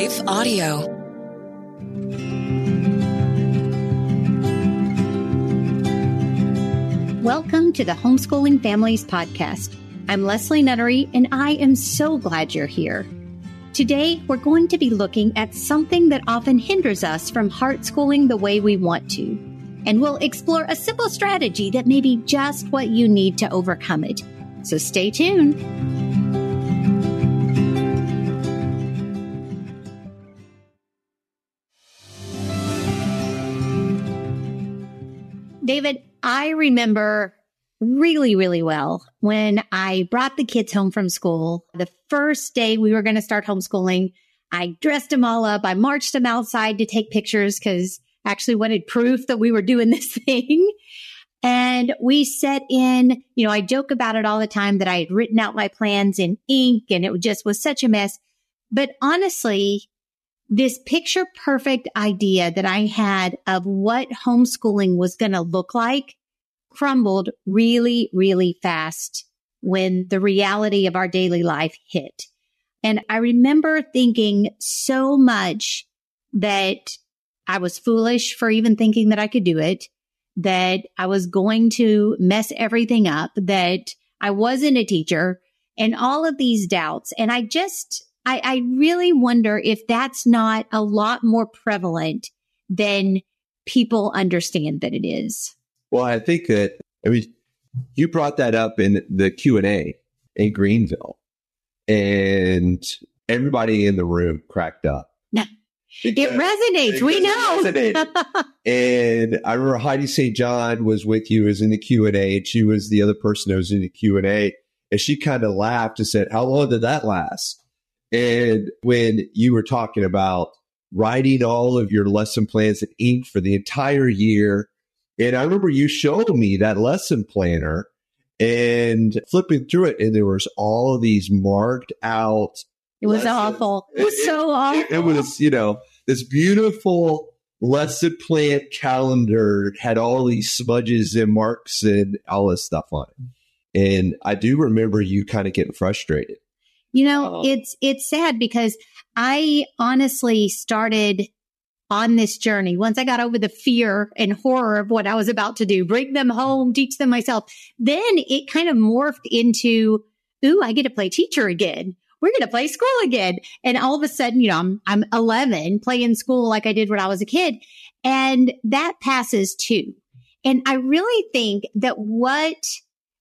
Life Audio. Welcome to the Homeschooling Families Podcast. I'm Leslie Nunnery, and I am so glad you're here. Today, we're going to be looking at something that often hinders us from heart schooling the way we want to. And we'll explore a simple strategy that may be just what you need to overcome it. So stay tuned. David, I remember really, really well when I brought the kids home from school. The first day we were going to start homeschooling, I dressed them all up. I marched them outside to take pictures because actually wanted proof that we were doing this thing. And we set in, you know, I joke about it all the time that I had written out my plans in ink and it just was such a mess. But honestly, this picture perfect idea that I had of what homeschooling was going to look like crumbled really, really fast when the reality of our daily life hit. And I remember thinking so much that I was foolish for even thinking that I could do it that I was going to mess everything up, that I wasn't a teacher and all of these doubts. And I just, I, I really wonder if that's not a lot more prevalent than people understand that it is. Well, I think that, I mean, you brought that up in the Q and A in Greenville and everybody in the room cracked up it resonates. We know. and I remember Heidi St. John was with you, was in the Q and A, and she was the other person that was in the Q and A, and she kind of laughed and said, "How long did that last?" And when you were talking about writing all of your lesson plans in ink for the entire year, and I remember you showed me that lesson planner and flipping through it, and there was all of these marked out it was awful. It was so awful. It, it was, you know, this beautiful lesson plan calendar had all these smudges and marks and all this stuff on it. And I do remember you kind of getting frustrated. You know, oh. it's it's sad because I honestly started on this journey once I got over the fear and horror of what I was about to do, bring them home, teach them myself. Then it kind of morphed into, ooh, I get to play teacher again we're going to play school again. And all of a sudden, you know, I'm, I'm 11 playing school like I did when I was a kid. And that passes too. And I really think that what,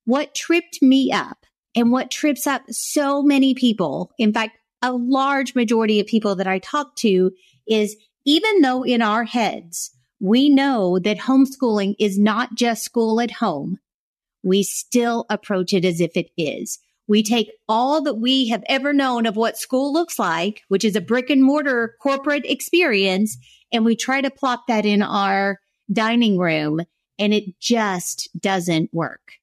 what tripped me up and what trips up so many people, in fact, a large majority of people that I talk to is even though in our heads, we know that homeschooling is not just school at home, we still approach it as if it is. We take all that we have ever known of what school looks like, which is a brick and mortar corporate experience, and we try to plop that in our dining room and it just doesn't work.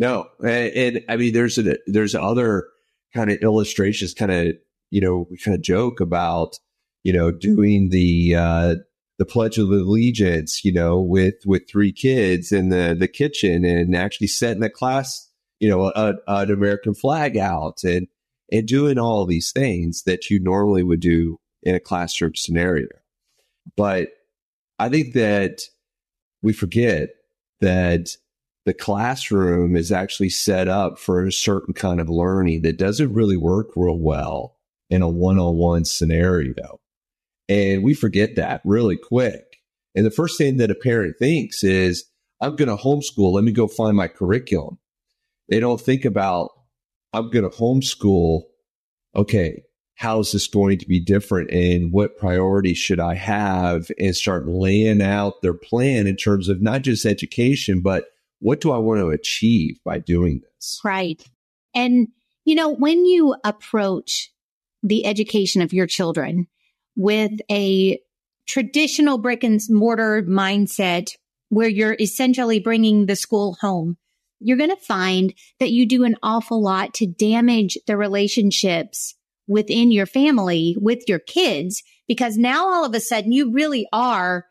No. And, and I mean, there's a, there's other kind of illustrations, kind of, you know, we kind of joke about, you know, doing the, uh, the Pledge of Allegiance, you know, with, with three kids in the, the kitchen and actually setting a class you know, a, an American flag out and, and doing all these things that you normally would do in a classroom scenario. But I think that we forget that the classroom is actually set up for a certain kind of learning that doesn't really work real well in a one on one scenario. And we forget that really quick. And the first thing that a parent thinks is, I'm going to homeschool. Let me go find my curriculum. They don't think about, I'm going to homeschool. Okay. How is this going to be different and what priorities should I have and start laying out their plan in terms of not just education, but what do I want to achieve by doing this? Right. And, you know, when you approach the education of your children with a traditional brick and mortar mindset where you're essentially bringing the school home, you're going to find that you do an awful lot to damage the relationships within your family with your kids because now all of a sudden you really are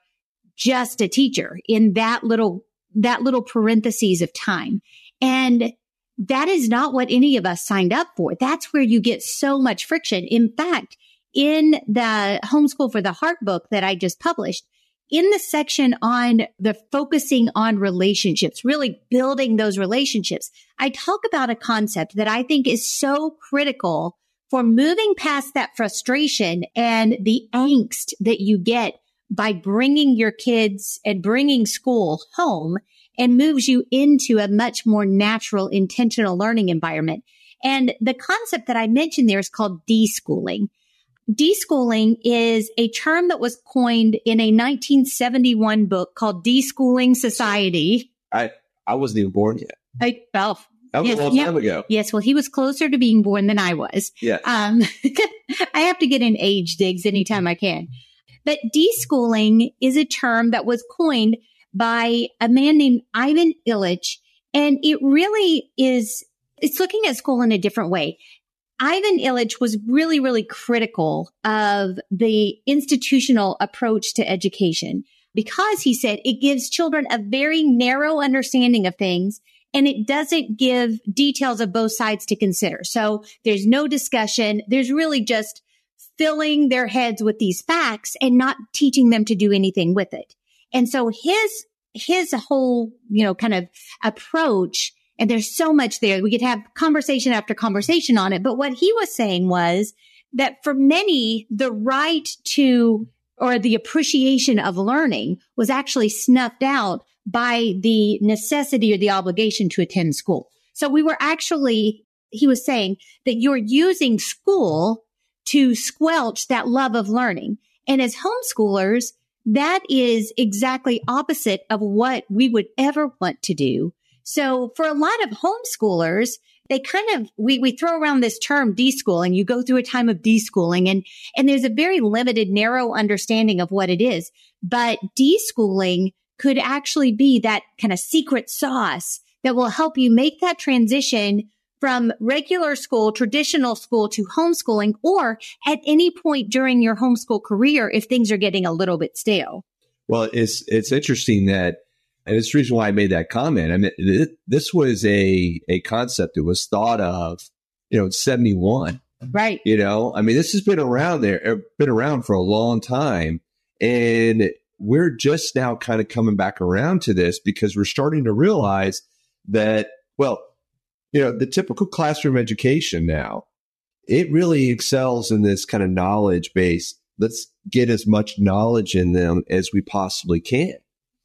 just a teacher in that little that little parentheses of time. And that is not what any of us signed up for. That's where you get so much friction. In fact in the homeschool for the heart book that I just published, in the section on the focusing on relationships, really building those relationships, I talk about a concept that I think is so critical for moving past that frustration and the angst that you get by bringing your kids and bringing school home and moves you into a much more natural, intentional learning environment. And the concept that I mentioned there is called deschooling. Deschooling is a term that was coined in a 1971 book called Deschooling Society. I, I wasn't even born yet. I, well, That was Yes, a long yeah. time ago. yes, well, he was closer to being born than I was. Yeah. Um, I have to get in age digs anytime I can. But deschooling is a term that was coined by a man named Ivan Illich. And it really is, it's looking at school in a different way. Ivan Illich was really, really critical of the institutional approach to education because he said it gives children a very narrow understanding of things and it doesn't give details of both sides to consider. So there's no discussion. There's really just filling their heads with these facts and not teaching them to do anything with it. And so his, his whole, you know, kind of approach, and there's so much there. We could have conversation after conversation on it. But what he was saying was that for many, the right to or the appreciation of learning was actually snuffed out by the necessity or the obligation to attend school. So we were actually, he was saying that you're using school to squelch that love of learning. And as homeschoolers, that is exactly opposite of what we would ever want to do. So for a lot of homeschoolers, they kind of, we, we throw around this term deschooling. You go through a time of deschooling and, and there's a very limited, narrow understanding of what it is. But deschooling could actually be that kind of secret sauce that will help you make that transition from regular school, traditional school to homeschooling, or at any point during your homeschool career if things are getting a little bit stale. Well, it's it's interesting that, and it's the reason why I made that comment. I mean, th- this was a a concept that was thought of, you know, in seventy one. Right. You know, I mean, this has been around there, uh, been around for a long time, and we're just now kind of coming back around to this because we're starting to realize that, well, you know, the typical classroom education now, it really excels in this kind of knowledge base. Let's get as much knowledge in them as we possibly can.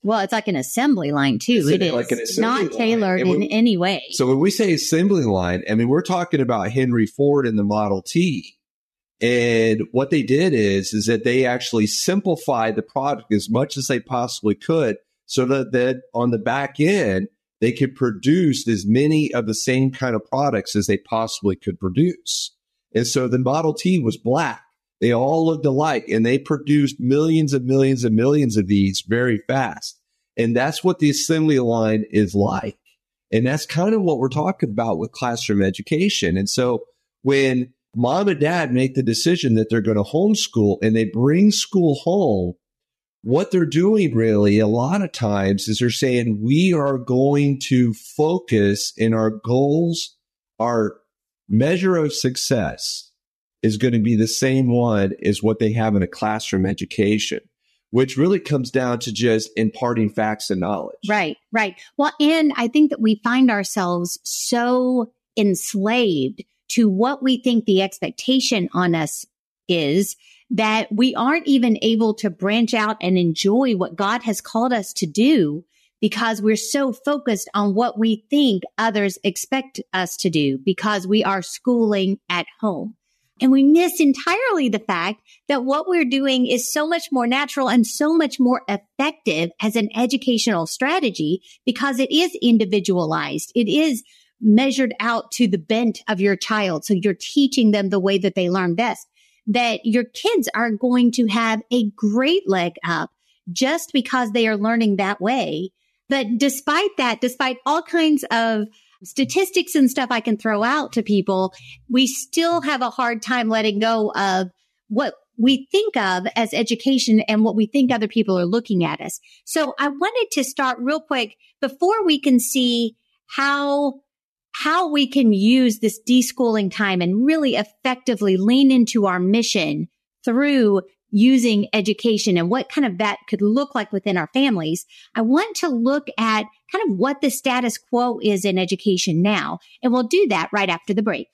Well, it's like an assembly line too. It's It is like not line. tailored And in any way. So when we say assembly line, I mean, we're talking about Henry Ford and the Model T. And what they did is, is that they actually simplified the product as much as they possibly could so that, that on the back end, they could produce as many of the same kind of products as they possibly could produce. And so the Model T was black. They all looked alike and they produced millions and millions and millions of these very fast. And that's what the assembly line is like. And that's kind of what we're talking about with classroom education. And so when mom and dad make the decision that they're going to homeschool and they bring school home, what they're doing really a lot of times is they're saying, we are going to focus in our goals, our measure of success is going to be the same one as what they have in a classroom education, which really comes down to just imparting facts and knowledge. Right, right. Well, and I think that we find ourselves so enslaved to what we think the expectation on us is that we aren't even able to branch out and enjoy what God has called us to do because we're so focused on what we think others expect us to do because we are schooling at home. And we miss entirely the fact that what we're doing is so much more natural and so much more effective as an educational strategy because it is individualized. It is measured out to the bent of your child. So you're teaching them the way that they learn best. That your kids are going to have a great leg up just because they are learning that way. But despite that, despite all kinds of statistics and stuff I can throw out to people, we still have a hard time letting go of what we think of as education and what we think other people are looking at us. So I wanted to start real quick before we can see how how we can use this deschooling time and really effectively lean into our mission through using education and what kind of that could look like within our families, I want to look at kind of what the status quo is in education now. And we'll do that right after the break.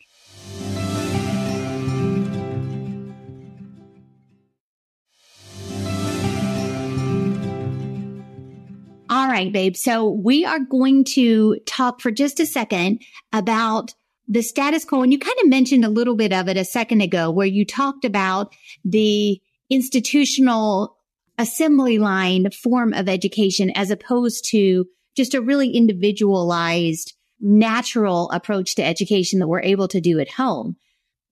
All right, babe. So we are going to talk for just a second about the status quo. And you kind of mentioned a little bit of it a second ago where you talked about the institutional assembly line form of education as opposed to just a really individualized, natural approach to education that we're able to do at home.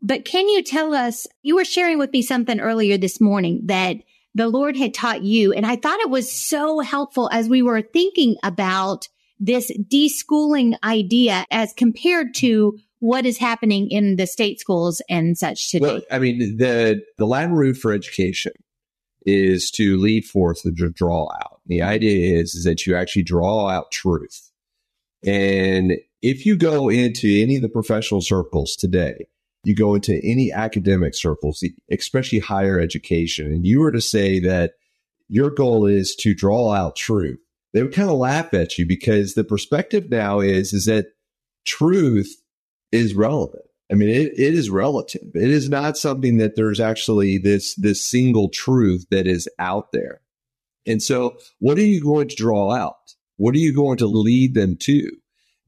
But can you tell us, you were sharing with me something earlier this morning that the Lord had taught you. And I thought it was so helpful as we were thinking about this deschooling idea as compared to what is happening in the state schools and such today. Well, I mean, the, the Latin root for education is to lead forth to draw out. The idea is, is that you actually draw out truth. And if you go into any of the professional circles today, you go into any academic circles, especially higher education, and you were to say that your goal is to draw out truth, they would kind of laugh at you because the perspective now is is that truth is relevant. I mean, it, it is relative. It is not something that there's actually this this single truth that is out there. And so, what are you going to draw out? What are you going to lead them to?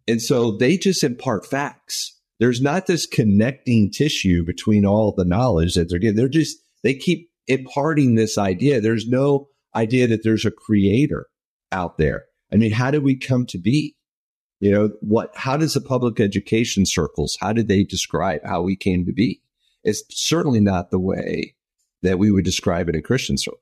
And so they just impart facts there's not this connecting tissue between all the knowledge that they're getting. They're just, they keep imparting this idea. There's no idea that there's a creator out there. I mean, how did we come to be? You know, what, how does the public education circles, how did they describe how we came to be? It's certainly not the way that we would describe it in Christian circles.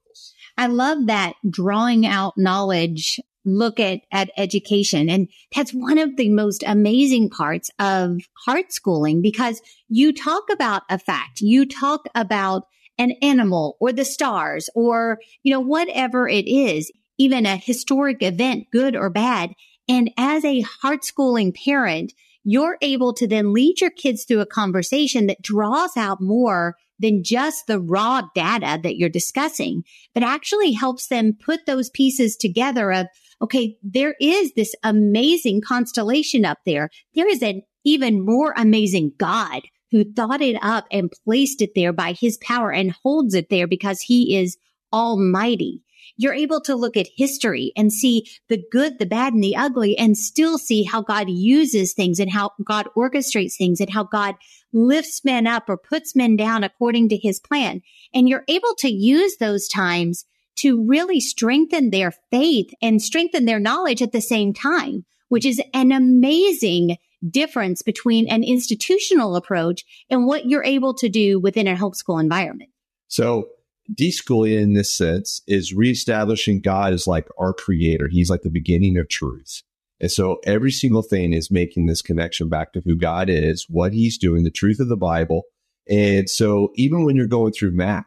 I love that drawing out knowledge look at, at education. And that's one of the most amazing parts of heart schooling because you talk about a fact, you talk about an animal or the stars or, you know, whatever it is, even a historic event, good or bad. And as a heart schooling parent, you're able to then lead your kids through a conversation that draws out more than just the raw data that you're discussing, but actually helps them put those pieces together of, okay, there is this amazing constellation up there. There is an even more amazing God who thought it up and placed it there by his power and holds it there because he is almighty. You're able to look at history and see the good, the bad, and the ugly and still see how God uses things and how God orchestrates things and how God lifts men up or puts men down according to his plan. And you're able to use those times to really strengthen their faith and strengthen their knowledge at the same time, which is an amazing difference between an institutional approach and what you're able to do within a homeschool environment. So deschooling in this sense is reestablishing God as like our creator. He's like the beginning of truth. And so every single thing is making this connection back to who God is, what he's doing, the truth of the Bible. And so even when you're going through math,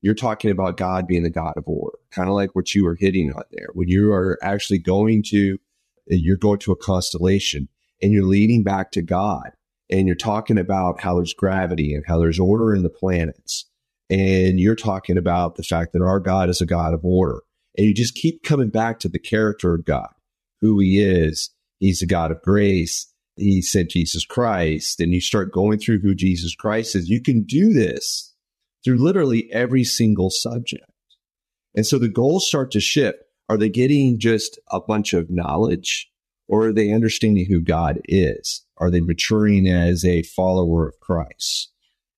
you're talking about God being the God of order, kind of like what you were hitting on there. When you are actually going to, you're going to a constellation and you're leading back to God and you're talking about how there's gravity and how there's order in the planets. And you're talking about the fact that our God is a God of order. And you just keep coming back to the character of God, who he is. He's a God of grace. He sent Jesus Christ. And you start going through who Jesus Christ is. You can do this through literally every single subject. And so the goals start to shift. Are they getting just a bunch of knowledge or are they understanding who God is? Are they maturing as a follower of Christ?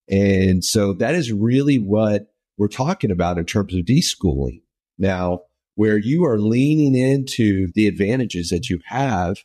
And so that is really what we're talking about in terms of deschooling. Now, where you are leaning into the advantages that you have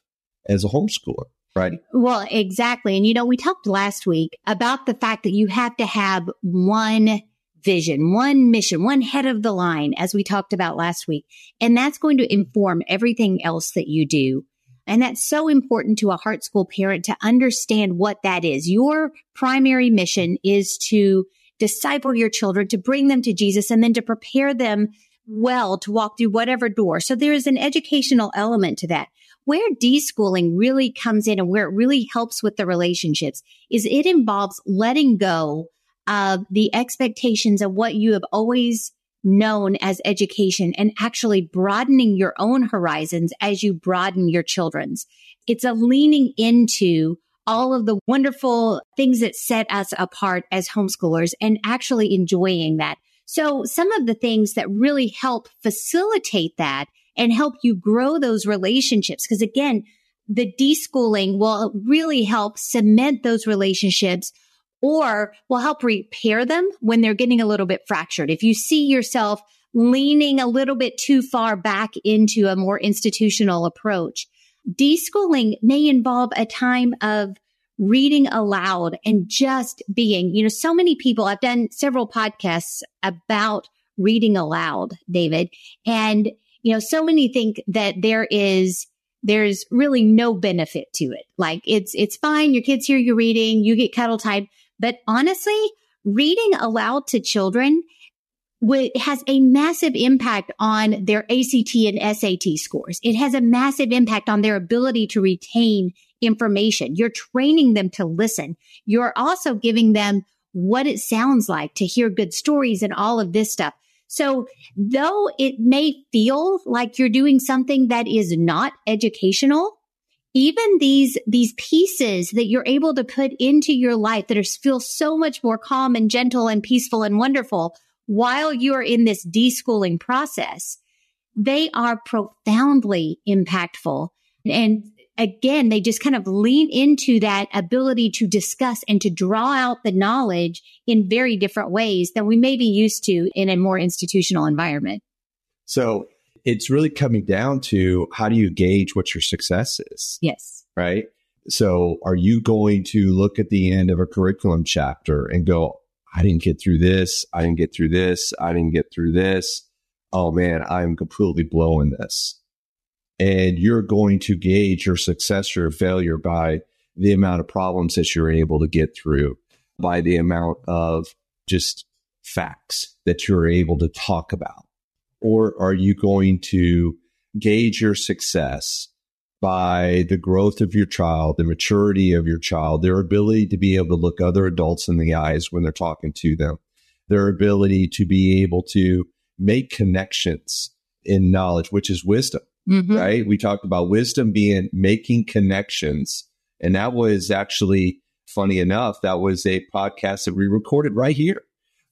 as a homeschooler. Right. Well, exactly. And you know, we talked last week about the fact that you have to have one vision, one mission, one head of the line, as we talked about last week. And that's going to inform everything else that you do. And that's so important to a heart school parent to understand what that is. Your primary mission is to disciple your children, to bring them to Jesus, and then to prepare them well to walk through whatever door. So there is an educational element to that. Where deschooling really comes in and where it really helps with the relationships is it involves letting go of the expectations of what you have always known as education and actually broadening your own horizons as you broaden your children's. It's a leaning into all of the wonderful things that set us apart as homeschoolers and actually enjoying that. So some of the things that really help facilitate that and help you grow those relationships. Cause again, the deschooling will really help cement those relationships or will help repair them when they're getting a little bit fractured. If you see yourself leaning a little bit too far back into a more institutional approach, deschooling may involve a time of reading aloud and just being, you know, so many people, I've done several podcasts about reading aloud, David, and, you know, so many think that there is there's really no benefit to it. Like it's, it's fine. Your kids hear you reading, you get cuddle time. But honestly, reading aloud to children has a massive impact on their ACT and SAT scores. It has a massive impact on their ability to retain information. You're training them to listen. You're also giving them what it sounds like to hear good stories and all of this stuff. So though it may feel like you're doing something that is not educational, even these, these pieces that you're able to put into your life that are, feel so much more calm and gentle and peaceful and wonderful while you're in this deschooling process, they are profoundly impactful. And again, they just kind of lean into that ability to discuss and to draw out the knowledge in very different ways than we may be used to in a more institutional environment. So it's really coming down to how do you gauge what your success is? Yes. Right. So are you going to look at the end of a curriculum chapter and go, I didn't get through this. I didn't get through this. I didn't get through this. Oh man, I'm completely blowing this and you're going to gauge your success or failure by the amount of problems that you're able to get through, by the amount of just facts that you're able to talk about? Or are you going to gauge your success by the growth of your child, the maturity of your child, their ability to be able to look other adults in the eyes when they're talking to them, their ability to be able to make connections in knowledge, which is wisdom mm-hmm. right? We talked about wisdom being making connections. And that was actually funny enough, that was a podcast that we recorded right here.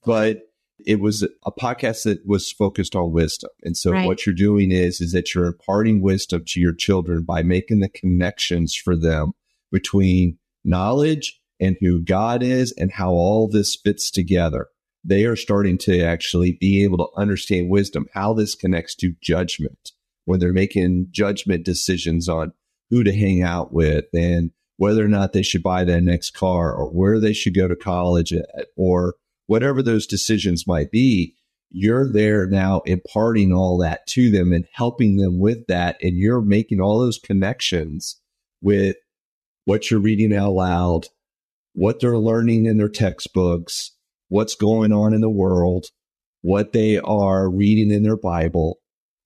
But it was a podcast that was focused on wisdom. And so right. what you're doing is is that you're imparting wisdom to your children by making the connections for them between knowledge and who God is and how all this fits together. They are starting to actually be able to understand wisdom, how this connects to judgment, when they're making judgment decisions on who to hang out with and whether or not they should buy that next car or where they should go to college at, or whatever those decisions might be, you're there now imparting all that to them and helping them with that. And you're making all those connections with what you're reading out loud, what they're learning in their textbooks, what's going on in the world, what they are reading in their Bible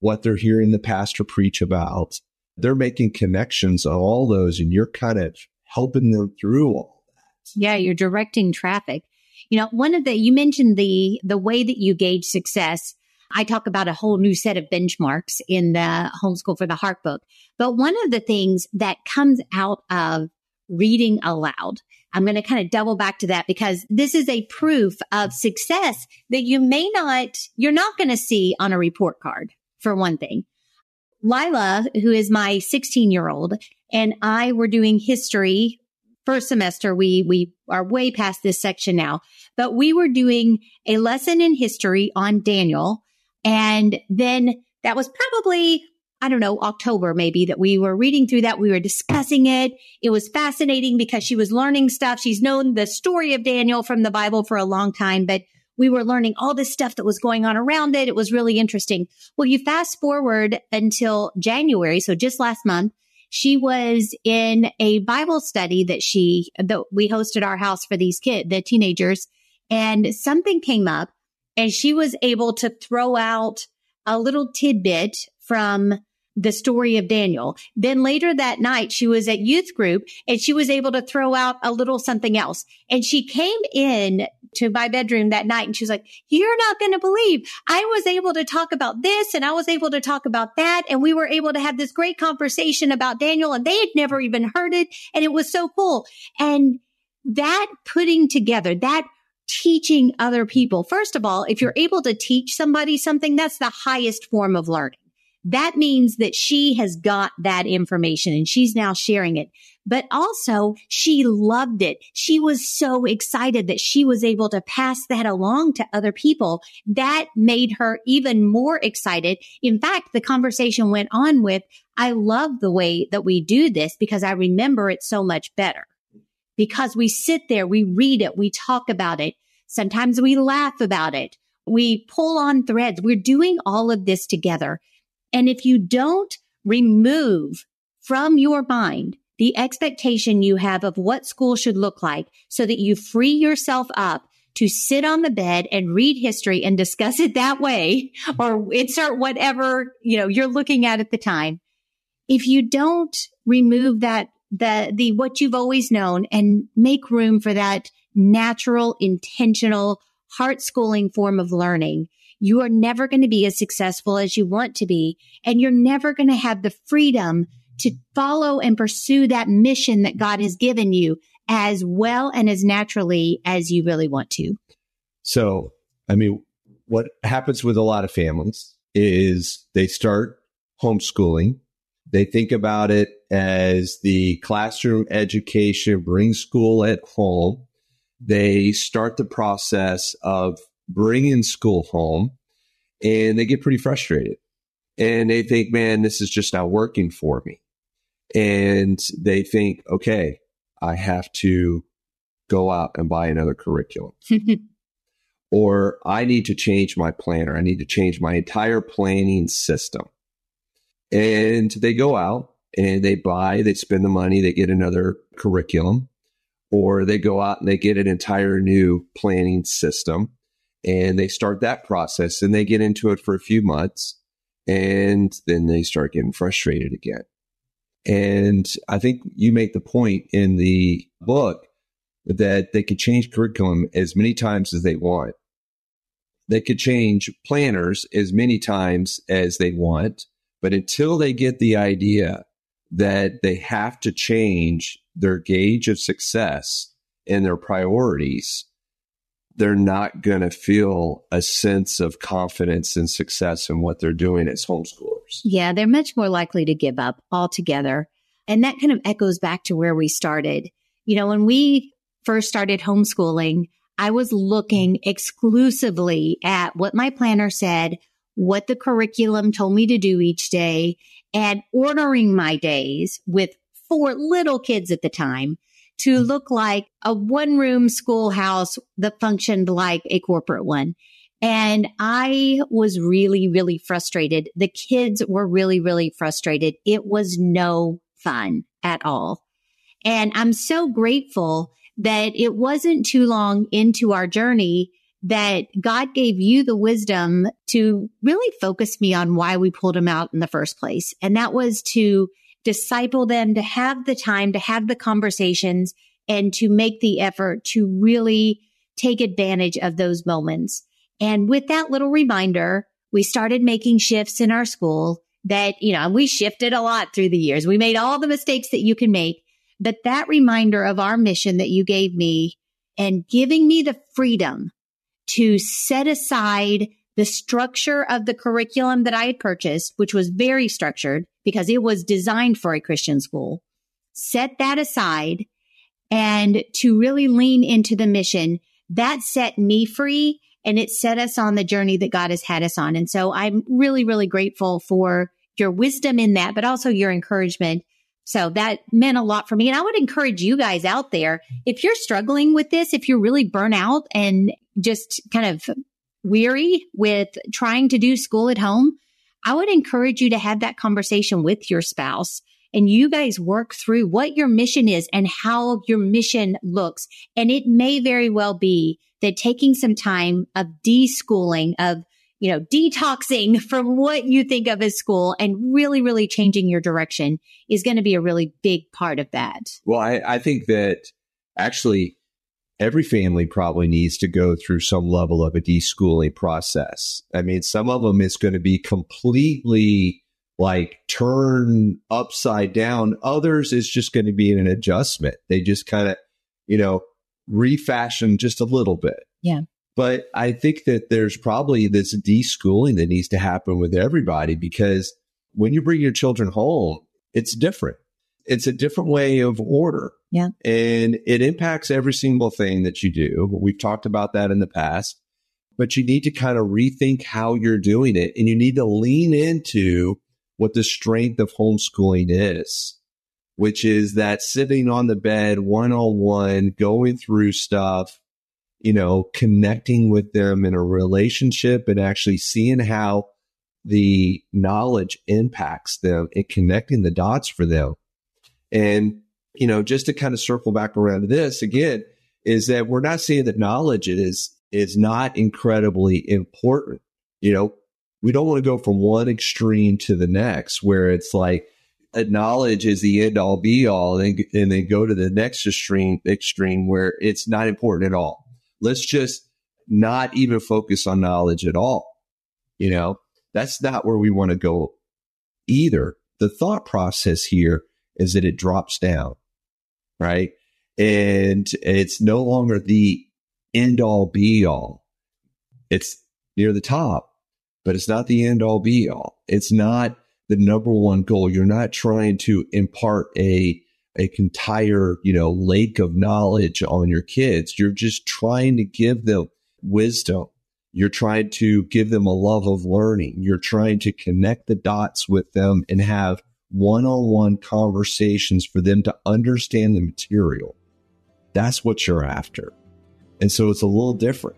what they're hearing the pastor preach about. They're making connections on all those, and you're kind of helping them through all that. Yeah, you're directing traffic. You know, one of the you mentioned the the way that you gauge success. I talk about a whole new set of benchmarks in the homeschool for the heart book. But one of the things that comes out of reading aloud, I'm going to kind of double back to that because this is a proof of success that you may not, you're not going to see on a report card for one thing. Lila, who is my 16 year old, and I were doing history first semester. We, we are way past this section now, but we were doing a lesson in history on Daniel. And then that was probably, I don't know, October maybe that we were reading through that. We were discussing it. It was fascinating because she was learning stuff. She's known the story of Daniel from the Bible for a long time, but we were learning all this stuff that was going on around it. It was really interesting. Well, you fast forward until January. So just last month, she was in a Bible study that she, that we hosted our house for these kids, the teenagers, and something came up and she was able to throw out a little tidbit from the story of Daniel. Then later that night, she was at youth group and she was able to throw out a little something else. And she came in to my bedroom that night and she was like, you're not going to believe I was able to talk about this and I was able to talk about that. And we were able to have this great conversation about Daniel and they had never even heard it. And it was so cool. And that putting together, that teaching other people. First of all, if you're able to teach somebody something, that's the highest form of learning. That means that she has got that information and she's now sharing it. But also she loved it. She was so excited that she was able to pass that along to other people. That made her even more excited. In fact, the conversation went on with, I love the way that we do this because I remember it so much better because we sit there, we read it, we talk about it. Sometimes we laugh about it. We pull on threads. We're doing all of this together. And if you don't remove from your mind the expectation you have of what school should look like so that you free yourself up to sit on the bed and read history and discuss it that way or insert whatever, you know, you're looking at at the time. If you don't remove that the, the, what you've always known and make room for that natural, intentional, heart schooling form of learning, you are never going to be as successful as you want to be. And you're never going to have the freedom to follow and pursue that mission that God has given you as well and as naturally as you really want to. So, I mean, what happens with a lot of families is they start homeschooling they think about it as the classroom education, bring school at home. They start the process of bringing school home and they get pretty frustrated. And they think, man, this is just not working for me. And they think, okay, I have to go out and buy another curriculum. or I need to change my planner. I need to change my entire planning system. And they go out and they buy, they spend the money, they get another curriculum, or they go out and they get an entire new planning system and they start that process and they get into it for a few months and then they start getting frustrated again. And I think you make the point in the book that they could change curriculum as many times as they want. They could change planners as many times as they want. But until they get the idea that they have to change their gauge of success and their priorities, they're not going to feel a sense of confidence and success in what they're doing as homeschoolers. Yeah, they're much more likely to give up altogether. And that kind of echoes back to where we started. You know, when we first started homeschooling, I was looking exclusively at what my planner said, what the curriculum told me to do each day and ordering my days with four little kids at the time to look like a one room schoolhouse that functioned like a corporate one. And I was really, really frustrated. The kids were really, really frustrated. It was no fun at all. And I'm so grateful that it wasn't too long into our journey that God gave you the wisdom to really focus me on why we pulled him out in the first place. And that was to disciple them, to have the time, to have the conversations and to make the effort to really take advantage of those moments. And with that little reminder, we started making shifts in our school that, you know, we shifted a lot through the years. We made all the mistakes that you can make, but that reminder of our mission that you gave me and giving me the freedom to set aside the structure of the curriculum that I had purchased, which was very structured because it was designed for a Christian school, set that aside and to really lean into the mission that set me free and it set us on the journey that God has had us on. And so I'm really, really grateful for your wisdom in that, but also your encouragement. So that meant a lot for me. And I would encourage you guys out there, if you're struggling with this, if you're really burnt out and just kind of weary with trying to do school at home, I would encourage you to have that conversation with your spouse and you guys work through what your mission is and how your mission looks. And it may very well be that taking some time of deschooling, of you know, detoxing from what you think of as school and really, really changing your direction is going to be a really big part of that. Well, I, I think that actually every family probably needs to go through some level of a deschooling process. I mean, some of them is going to be completely like turn upside down. Others is just going to be an adjustment. They just kind of, you know, refashion just a little bit. Yeah. But I think that there's probably this deschooling that needs to happen with everybody because when you bring your children home, it's different. It's a different way of order. Yeah. And it impacts every single thing that you do. We've talked about that in the past, but you need to kind of rethink how you're doing it and you need to lean into what the strength of homeschooling is, which is that sitting on the bed one on one, going through stuff, you know, connecting with them in a relationship and actually seeing how the knowledge impacts them and connecting the dots for them. And, you know, just to kind of circle back around to this again, is that we're not saying that knowledge is is not incredibly important. You know, we don't want to go from one extreme to the next where it's like uh, knowledge is the end all be all and, and then go to the next extreme extreme where it's not important at all let's just not even focus on knowledge at all. You know, that's not where we want to go either. The thought process here is that it drops down, right? And it's no longer the end all be all. It's near the top, but it's not the end all be all. It's not the number one goal. You're not trying to impart a a entire, you know, lake of knowledge on your kids. You're just trying to give them wisdom. You're trying to give them a love of learning. You're trying to connect the dots with them and have one on one conversations for them to understand the material. That's what you're after. And so it's a little different.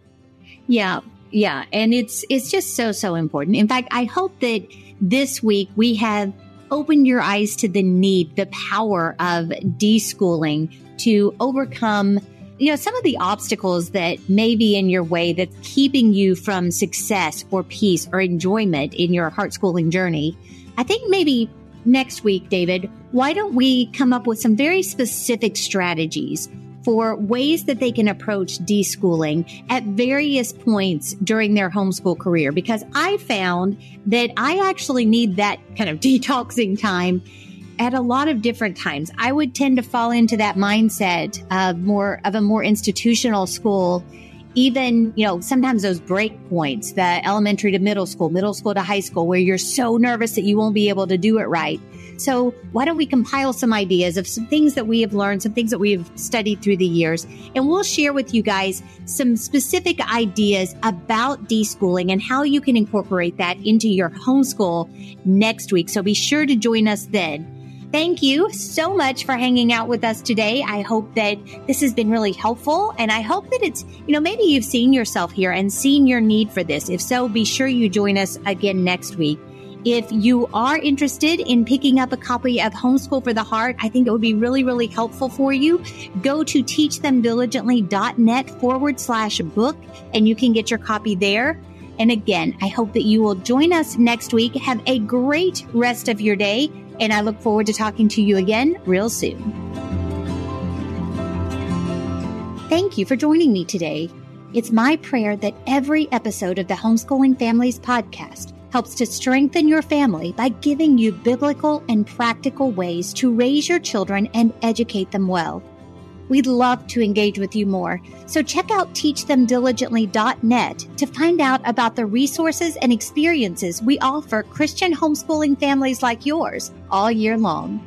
Yeah. Yeah. And it's, it's just so, so important. In fact, I hope that this week we have opened your eyes to the need, the power of deschooling to overcome you know, some of the obstacles that may be in your way that's keeping you from success or peace or enjoyment in your heart schooling journey. I think maybe next week, David, why don't we come up with some very specific strategies for ways that they can approach deschooling at various points during their homeschool career because I found that I actually need that kind of detoxing time at a lot of different times. I would tend to fall into that mindset of more of a more institutional school even, you know, sometimes those break points, the elementary to middle school, middle school to high school, where you're so nervous that you won't be able to do it right. So why don't we compile some ideas of some things that we have learned, some things that we have studied through the years, and we'll share with you guys some specific ideas about deschooling and how you can incorporate that into your homeschool next week. So be sure to join us then. Thank you so much for hanging out with us today. I hope that this has been really helpful and I hope that it's, you know, maybe you've seen yourself here and seen your need for this. If so, be sure you join us again next week. If you are interested in picking up a copy of Homeschool for the Heart, I think it would be really, really helpful for you. Go to teachthemdiligently.net forward slash book and you can get your copy there. And again, I hope that you will join us next week. Have a great rest of your day and I look forward to talking to you again real soon. Thank you for joining me today. It's my prayer that every episode of the Homeschooling Families podcast helps to strengthen your family by giving you biblical and practical ways to raise your children and educate them well. We'd love to engage with you more. So check out teachthemdiligently.net to find out about the resources and experiences we offer Christian homeschooling families like yours all year long.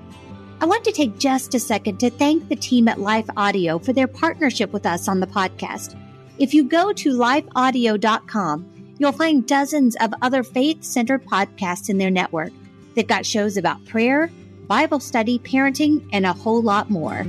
I want to take just a second to thank the team at Life Audio for their partnership with us on the podcast. If you go to lifeaudio.com, you'll find dozens of other faith centered podcasts in their network. They've got shows about prayer, Bible study, parenting, and a whole lot more.